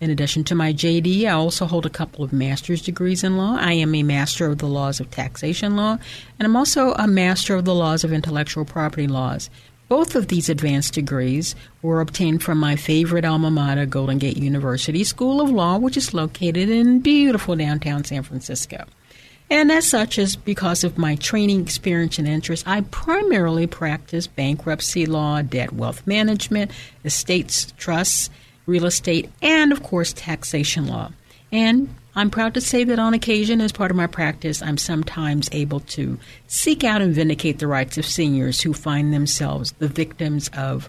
In addition to my JD, I also hold a couple of master's degrees in law. I am a master of the laws of taxation law, and I'm also a master of the laws of intellectual property laws. Both of these advanced degrees were obtained from my favorite alma mater, Golden Gate University School of Law, which is located in beautiful downtown San Francisco. And as such, as because of my training experience and interest, I primarily practice bankruptcy law, debt wealth management, estates, trusts, real estate, and of course, taxation law. And I'm proud to say that on occasion, as part of my practice, I'm sometimes able to seek out and vindicate the rights of seniors who find themselves the victims of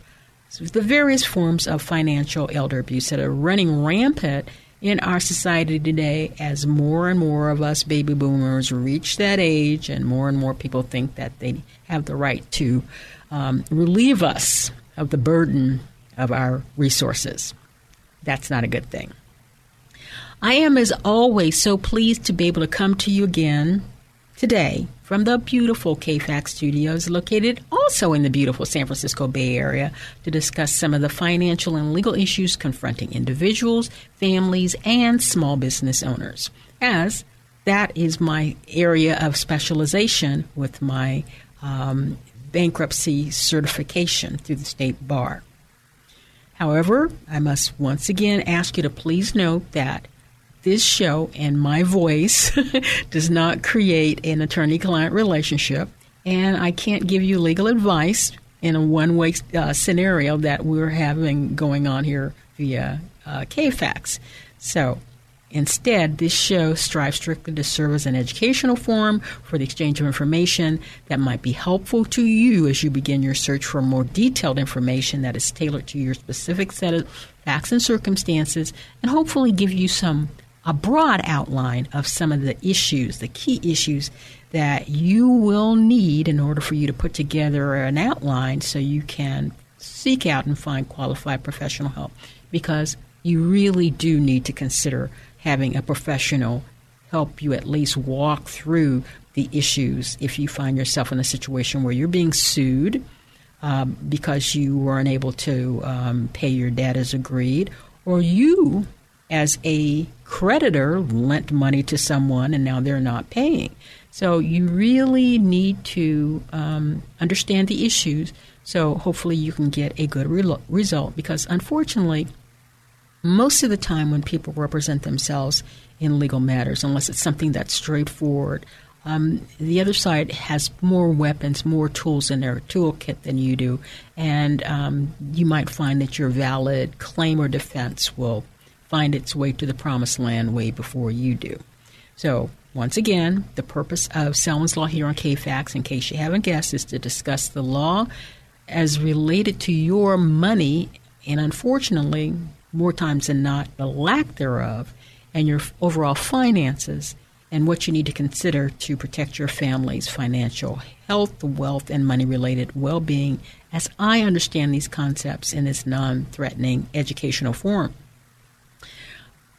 the various forms of financial elder abuse that are running rampant in our society today as more and more of us baby boomers reach that age and more and more people think that they have the right to um, relieve us of the burden of our resources. That's not a good thing. I am, as always, so pleased to be able to come to you again today from the beautiful KFAX studios located also in the beautiful San Francisco Bay Area to discuss some of the financial and legal issues confronting individuals, families, and small business owners. As that is my area of specialization with my um, bankruptcy certification through the state bar. However, I must once again ask you to please note that this show and my voice does not create an attorney client relationship, and I can't give you legal advice in a one way uh, scenario that we're having going on here via uh, KFAX. So, Instead, this show strives strictly to serve as an educational forum for the exchange of information that might be helpful to you as you begin your search for more detailed information that is tailored to your specific set of facts and circumstances, and hopefully give you some a broad outline of some of the issues, the key issues that you will need in order for you to put together an outline so you can seek out and find qualified professional help. Because you really do need to consider having a professional help you at least walk through the issues if you find yourself in a situation where you're being sued um, because you weren't able to um, pay your debt as agreed, or you, as a creditor, lent money to someone and now they're not paying. So you really need to um, understand the issues. So hopefully you can get a good re- result because unfortunately, most of the time when people represent themselves in legal matters, unless it's something that's straightforward, um, the other side has more weapons, more tools in their toolkit than you do, and um, you might find that your valid claim or defense will find its way to the promised land way before you do. So, once again, the purpose of Selwyn's Law here on KFAX, in case you haven't guessed, is to discuss the law as related to your money, and unfortunately, more times than not, the lack thereof, and your overall finances, and what you need to consider to protect your family's financial health, wealth, and money related well being, as I understand these concepts in this non threatening educational form.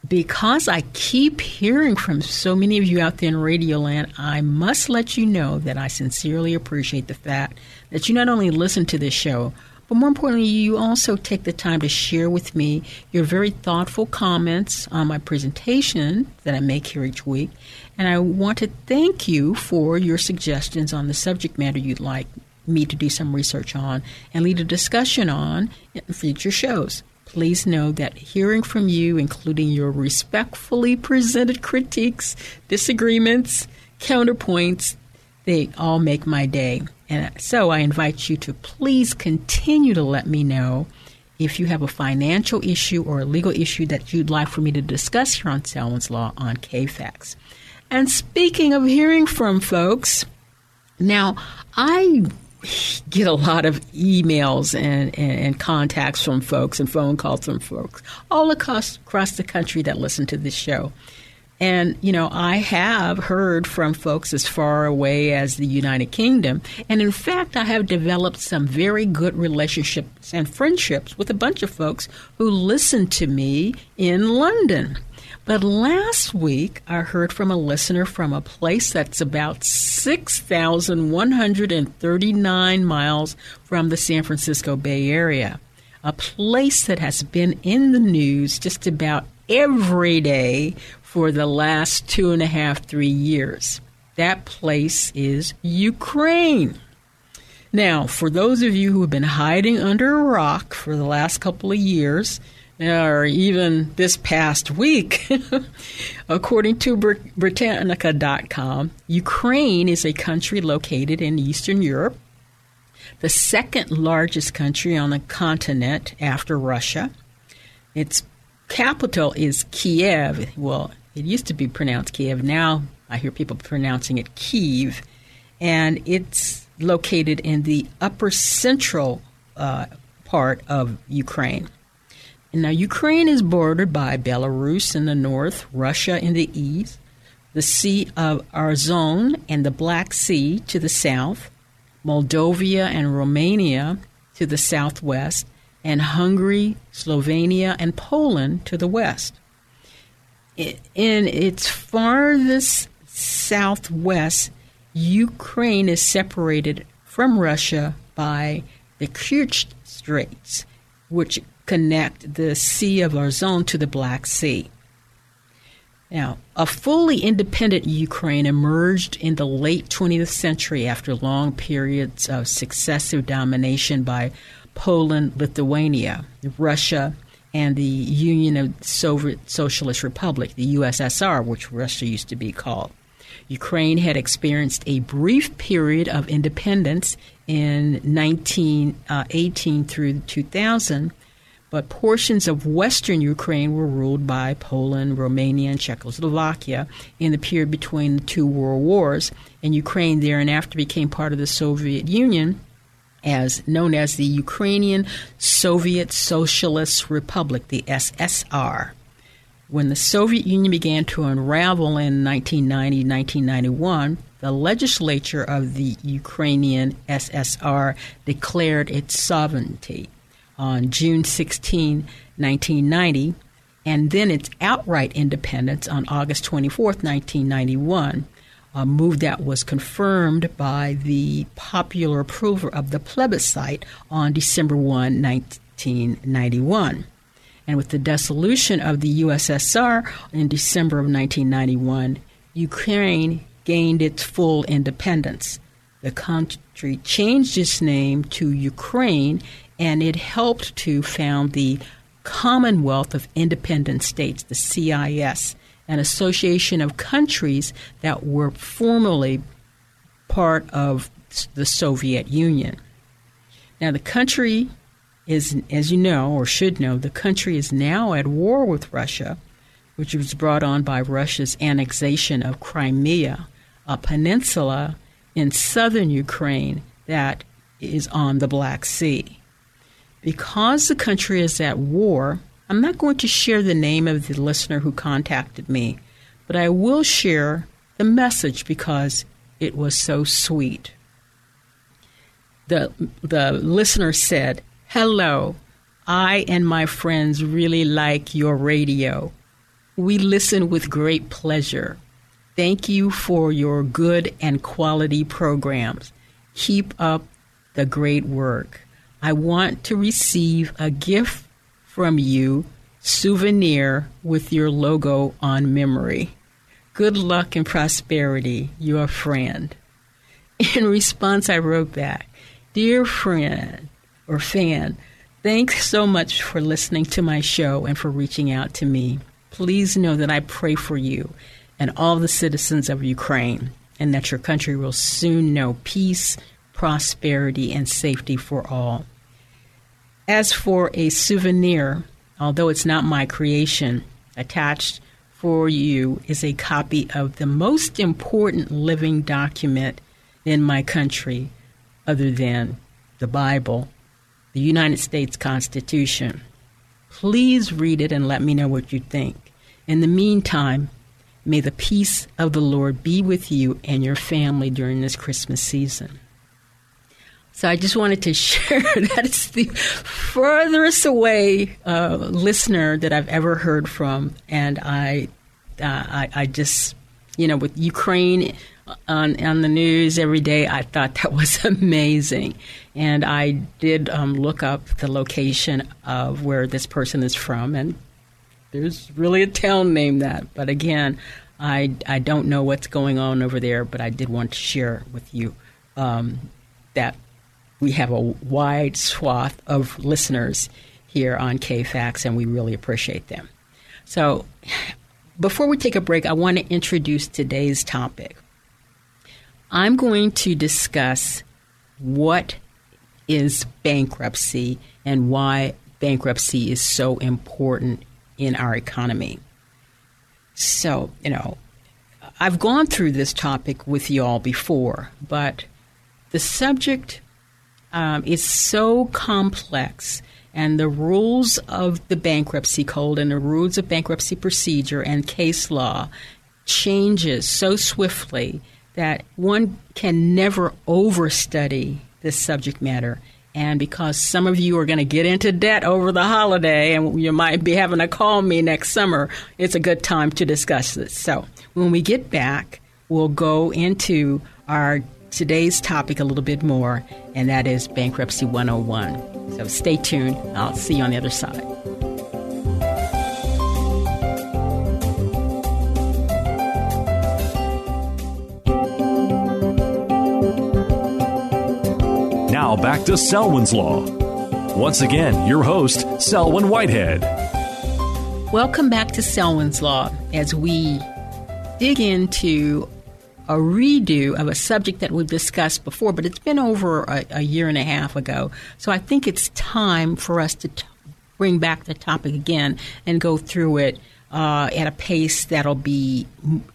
because I keep hearing from so many of you out there in Radio Land, I must let you know that I sincerely appreciate the fact that you not only listen to this show, but more importantly, you also take the time to share with me your very thoughtful comments on my presentation that I make here each week. And I want to thank you for your suggestions on the subject matter you'd like me to do some research on and lead a discussion on in future shows. Please know that hearing from you, including your respectfully presented critiques, disagreements, counterpoints, they all make my day. And so I invite you to please continue to let me know if you have a financial issue or a legal issue that you'd like for me to discuss here on Selwyn's Law on KFAX. And speaking of hearing from folks, now I get a lot of emails and, and, and, contacts from folks and phone calls from folks all across, across the country that listen to this show. And, you know, I have heard from folks as far away as the United Kingdom. And in fact, I have developed some very good relationships and friendships with a bunch of folks who listen to me in London. But last week, I heard from a listener from a place that's about 6,139 miles from the San Francisco Bay Area, a place that has been in the news just about every day for the last two and a half, three years. That place is Ukraine. Now, for those of you who have been hiding under a rock for the last couple of years, or even this past week, according to Britannica.com, Ukraine is a country located in Eastern Europe, the second largest country on the continent after Russia. Its capital is Kiev. Well, it used to be pronounced Kiev. Now I hear people pronouncing it Kiev. And it's located in the upper central uh, part of Ukraine. Now, Ukraine is bordered by Belarus in the north, Russia in the east, the Sea of Azov and the Black Sea to the south, Moldova and Romania to the southwest, and Hungary, Slovenia, and Poland to the west. In its farthest southwest, Ukraine is separated from Russia by the Kerch Straits, which connect the Sea of Azov to the Black Sea. Now, a fully independent Ukraine emerged in the late 20th century after long periods of successive domination by Poland, Lithuania, Russia, and the Union of Soviet Socialist Republic, the USSR, which Russia used to be called. Ukraine had experienced a brief period of independence in 1918 uh, through 2000 but portions of western Ukraine were ruled by Poland, Romania, and Czechoslovakia in the period between the two world wars, and Ukraine thereafter became part of the Soviet Union as known as the Ukrainian Soviet Socialist Republic, the SSR. When the Soviet Union began to unravel in 1990 1991, the legislature of the Ukrainian SSR declared its sovereignty on June 16, 1990, and then its outright independence on August 24, 1991, a move that was confirmed by the popular approval of the plebiscite on December 1, 1991. And with the dissolution of the USSR in December of 1991, Ukraine gained its full independence. The country changed its name to Ukraine and it helped to found the Commonwealth of Independent States, the CIS, an association of countries that were formerly part of the Soviet Union. Now, the country is, as you know or should know, the country is now at war with Russia, which was brought on by Russia's annexation of Crimea, a peninsula in southern Ukraine that is on the Black Sea. Because the country is at war, I'm not going to share the name of the listener who contacted me, but I will share the message because it was so sweet. The, the listener said, Hello, I and my friends really like your radio. We listen with great pleasure. Thank you for your good and quality programs. Keep up the great work. I want to receive a gift from you, souvenir with your logo on memory. Good luck and prosperity, your friend. In response, I wrote back, Dear friend or fan, thanks so much for listening to my show and for reaching out to me. Please know that I pray for you and all the citizens of Ukraine, and that your country will soon know peace, prosperity, and safety for all. As for a souvenir, although it's not my creation, attached for you is a copy of the most important living document in my country, other than the Bible, the United States Constitution. Please read it and let me know what you think. In the meantime, may the peace of the Lord be with you and your family during this Christmas season. So I just wanted to share that it's the furthest away uh, listener that I've ever heard from, and I, uh, I, I just, you know, with Ukraine on on the news every day, I thought that was amazing, and I did um, look up the location of where this person is from, and there's really a town named that. But again, I I don't know what's going on over there, but I did want to share with you um, that we have a wide swath of listeners here on KFAX, and we really appreciate them. So, before we take a break, I want to introduce today's topic. I'm going to discuss what is bankruptcy and why bankruptcy is so important in our economy. So, you know, I've gone through this topic with y'all before, but the subject um, is so complex, and the rules of the bankruptcy code and the rules of bankruptcy procedure and case law changes so swiftly that one can never overstudy this subject matter. And because some of you are going to get into debt over the holiday and you might be having to call me next summer, it's a good time to discuss this. So when we get back, we'll go into our today's topic a little bit more, and that is Bankruptcy 101. So stay tuned. I'll see you on the other side. Now back to Selwyn's Law. Once again, your host, Selwyn Whitehead. Welcome back to Selwyn's Law as we dig into a redo of a subject that we've discussed before, but it's been over a, a year and a half ago. So I think it's time for us to t- bring back the topic again and go through it uh, at a pace that'll be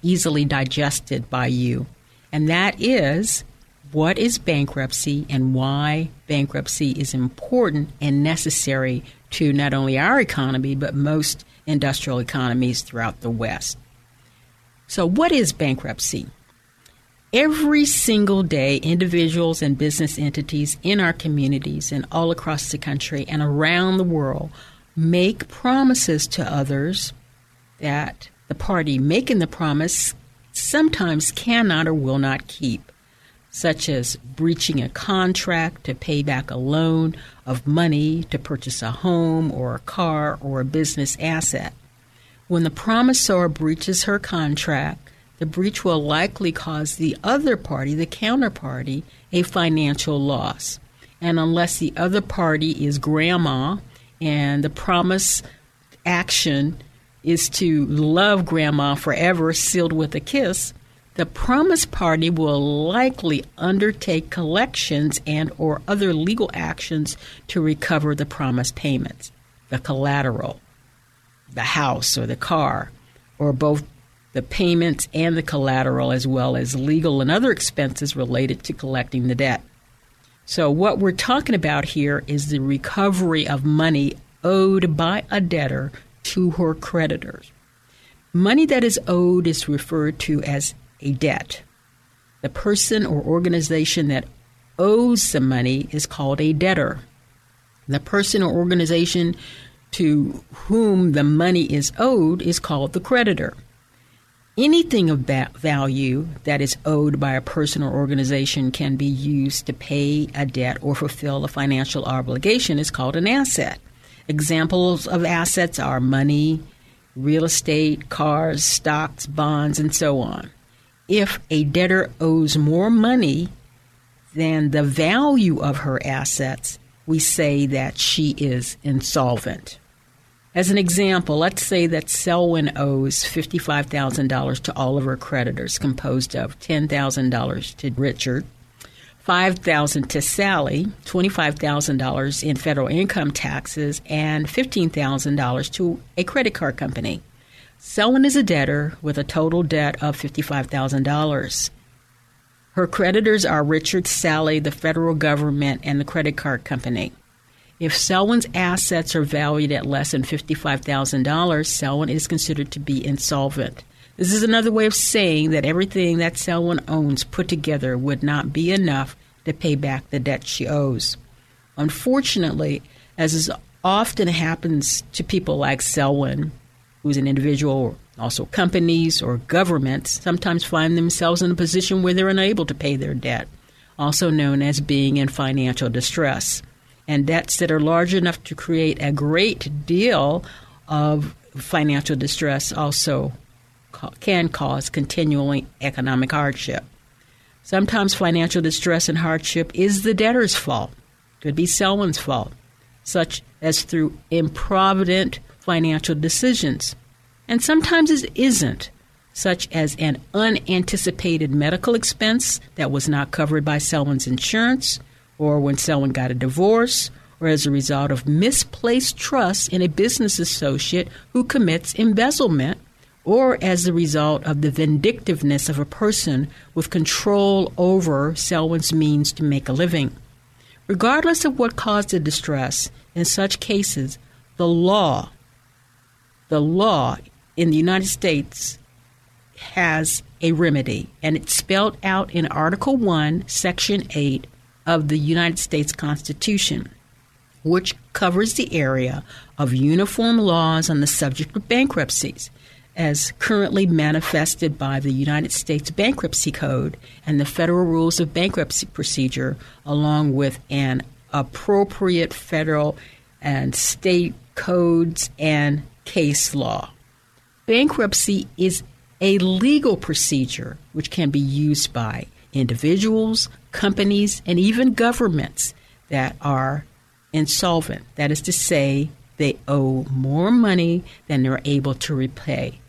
easily digested by you. And that is what is bankruptcy and why bankruptcy is important and necessary to not only our economy, but most industrial economies throughout the West. So, what is bankruptcy? Every single day, individuals and business entities in our communities and all across the country and around the world make promises to others that the party making the promise sometimes cannot or will not keep, such as breaching a contract to pay back a loan of money to purchase a home or a car or a business asset. When the promisor breaches her contract, the breach will likely cause the other party, the counterparty, a financial loss. And unless the other party is grandma and the promise action is to love grandma forever, sealed with a kiss, the promise party will likely undertake collections and or other legal actions to recover the promised payments, the collateral, the house or the car, or both the payments and the collateral, as well as legal and other expenses related to collecting the debt. So, what we're talking about here is the recovery of money owed by a debtor to her creditors. Money that is owed is referred to as a debt. The person or organization that owes the money is called a debtor. The person or organization to whom the money is owed is called the creditor. Anything of that value that is owed by a person or organization can be used to pay a debt or fulfill a financial obligation is called an asset. Examples of assets are money, real estate, cars, stocks, bonds, and so on. If a debtor owes more money than the value of her assets, we say that she is insolvent. As an example, let's say that Selwyn owes $55,000 to all of her creditors, composed of $10,000 to Richard, $5,000 to Sally, $25,000 in federal income taxes, and $15,000 to a credit card company. Selwyn is a debtor with a total debt of $55,000. Her creditors are Richard, Sally, the federal government, and the credit card company. If Selwyn's assets are valued at less than $55,000, Selwyn is considered to be insolvent. This is another way of saying that everything that Selwyn owns put together would not be enough to pay back the debt she owes. Unfortunately, as is often happens to people like Selwyn, who's an individual, also companies or governments, sometimes find themselves in a position where they're unable to pay their debt, also known as being in financial distress and debts that are large enough to create a great deal of financial distress also can cause continuing economic hardship. Sometimes financial distress and hardship is the debtor's fault, could be Selwyn's fault, such as through improvident financial decisions. And sometimes it isn't, such as an unanticipated medical expense that was not covered by Selwyn's insurance or when someone got a divorce, or as a result of misplaced trust in a business associate who commits embezzlement, or as a result of the vindictiveness of a person with control over Selwyn's means to make a living. Regardless of what caused the distress, in such cases, the law, the law in the United States has a remedy, and it's spelled out in Article 1, Section 8 of the United States Constitution, which covers the area of uniform laws on the subject of bankruptcies, as currently manifested by the United States Bankruptcy Code and the Federal Rules of Bankruptcy Procedure, along with an appropriate federal and state codes and case law. Bankruptcy is a legal procedure which can be used by individuals, companies, and even governments that are insolvent. That is to say, they owe more money than they're able to repay.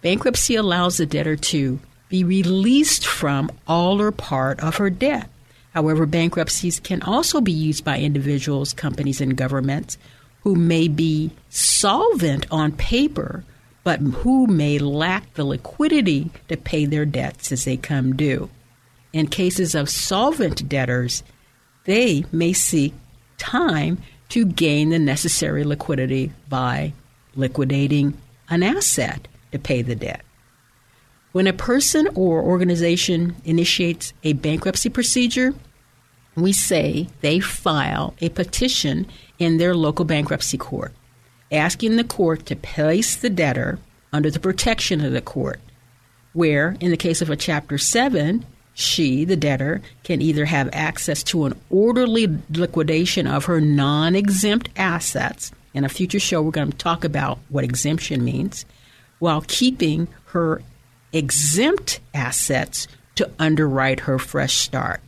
Bankruptcy allows the debtor to be released from all or part of her debt. However, bankruptcies can also be used by individuals, companies, and governments who may be solvent on paper, but who may lack the liquidity to pay their debts as they come due. In cases of solvent debtors, they may seek time to gain the necessary liquidity by liquidating an asset to pay the debt. When a person or organization initiates a bankruptcy procedure, we say they file a petition in their local bankruptcy court, asking the court to place the debtor under the protection of the court, where, in the case of a Chapter 7, she, the debtor, can either have access to an orderly liquidation of her non exempt assets. In a future show, we're going to talk about what exemption means, while keeping her exempt assets to underwrite her fresh start.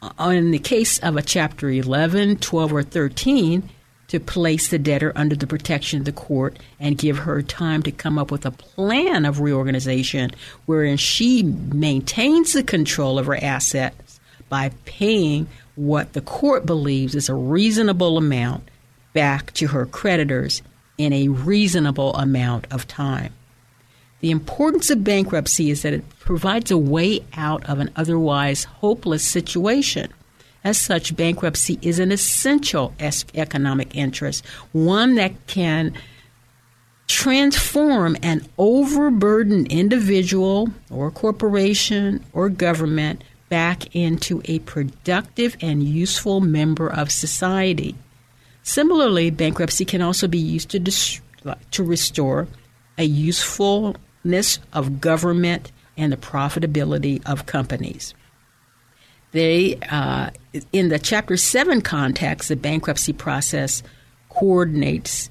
Uh, in the case of a Chapter 11, 12, or 13, to place the debtor under the protection of the court and give her time to come up with a plan of reorganization wherein she maintains the control of her assets by paying what the court believes is a reasonable amount back to her creditors in a reasonable amount of time. The importance of bankruptcy is that it provides a way out of an otherwise hopeless situation. As such, bankruptcy is an essential economic interest, one that can transform an overburdened individual or corporation or government back into a productive and useful member of society. Similarly, bankruptcy can also be used to, dis- to restore a usefulness of government and the profitability of companies. They, uh, in the Chapter 7 context, the bankruptcy process coordinates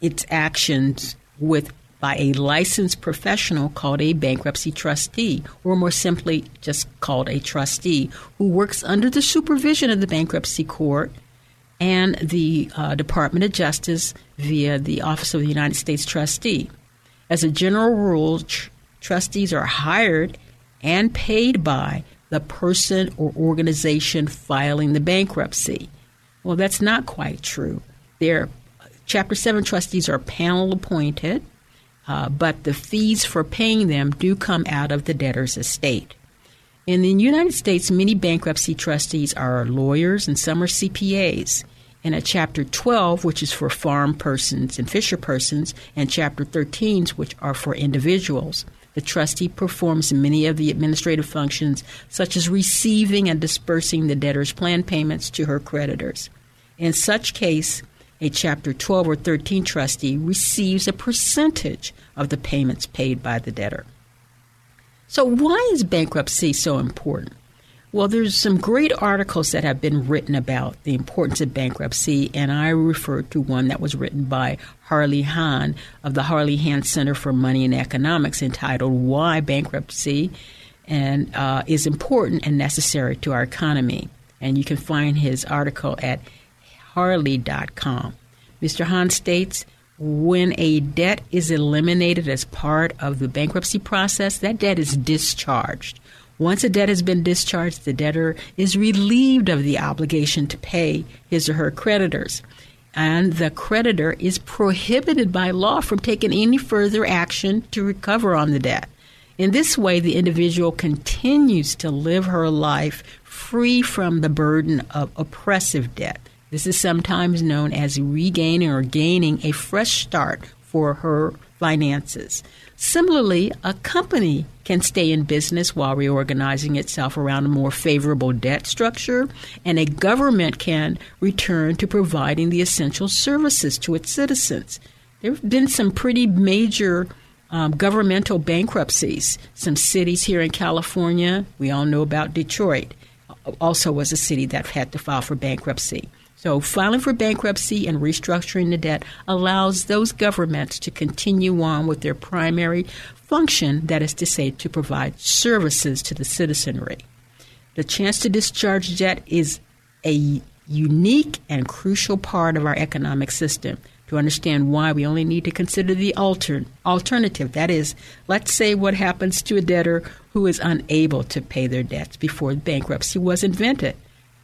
its actions with by a licensed professional called a bankruptcy trustee, or more simply, just called a trustee, who works under the supervision of the bankruptcy court and the uh, Department of Justice via the Office of the United States Trustee. As a general rule, tr- trustees are hired and paid by the person or organization filing the bankruptcy. Well, that's not quite true. Their Chapter 7 trustees are panel appointed, uh, but the fees for paying them do come out of the debtor's estate. In the United States, many bankruptcy trustees are lawyers and some are CPAs. And at Chapter 12, which is for farm persons and fisher persons, and Chapter 13, which are for individuals, the trustee performs many of the administrative functions, such as receiving and dispersing the debtor's plan payments to her creditors. In such case, a Chapter 12 or 13 trustee receives a percentage of the payments paid by the debtor. So, why is bankruptcy so important? Well, there's some great articles that have been written about the importance of bankruptcy, and I refer to one that was written by Harley Hahn of the Harley Hahn Center for Money and Economics entitled Why Bankruptcy and uh, is Important and Necessary to Our Economy. And you can find his article at harley.com. Mr. Hahn states when a debt is eliminated as part of the bankruptcy process, that debt is discharged. Once a debt has been discharged, the debtor is relieved of the obligation to pay his or her creditors. And the creditor is prohibited by law from taking any further action to recover on the debt. In this way, the individual continues to live her life free from the burden of oppressive debt. This is sometimes known as regaining or gaining a fresh start for her finances. Similarly, a company can stay in business while reorganizing itself around a more favorable debt structure, and a government can return to providing the essential services to its citizens. There have been some pretty major um, governmental bankruptcies. Some cities here in California, we all know about Detroit, also was a city that had to file for bankruptcy. So, filing for bankruptcy and restructuring the debt allows those governments to continue on with their primary function, that is to say, to provide services to the citizenry. The chance to discharge debt is a unique and crucial part of our economic system to understand why we only need to consider the alter- alternative. That is, let's say what happens to a debtor who is unable to pay their debts before bankruptcy was invented.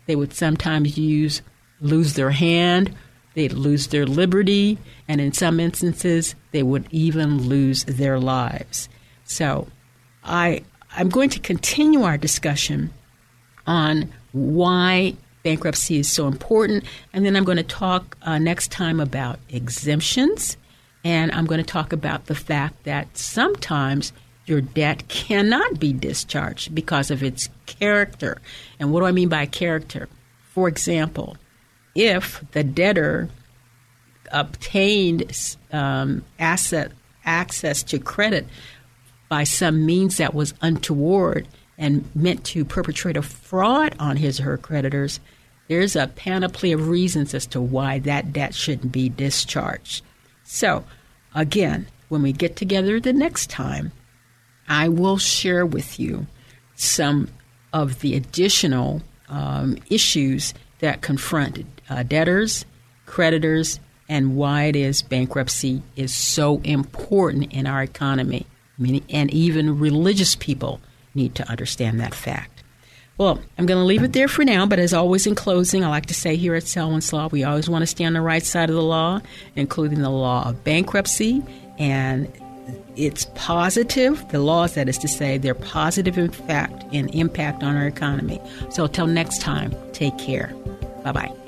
They would sometimes use lose their hand, they'd lose their liberty, and in some instances, they would even lose their lives. So, I, I'm going to continue our discussion on why bankruptcy is so important, and then I'm going to talk uh, next time about exemptions, and I'm going to talk about the fact that sometimes your debt cannot be discharged because of its character. And what do I mean by character? For example, if the debtor obtained um, asset access to credit by some means that was untoward and meant to perpetrate a fraud on his or her creditors, there's a panoply of reasons as to why that debt shouldn't be discharged. So, again, when we get together the next time, I will share with you some of the additional um, issues that confront uh, debtors, creditors, and why it is bankruptcy is so important in our economy. Many, and even religious people need to understand that fact. Well, I'm going to leave it there for now, but as always in closing, I like to say here at Selwyn's Law, we always want to stay on the right side of the law, including the law of bankruptcy and it's positive, the laws, that is to say, they're positive in fact and impact on our economy. So until next time, take care. Bye bye.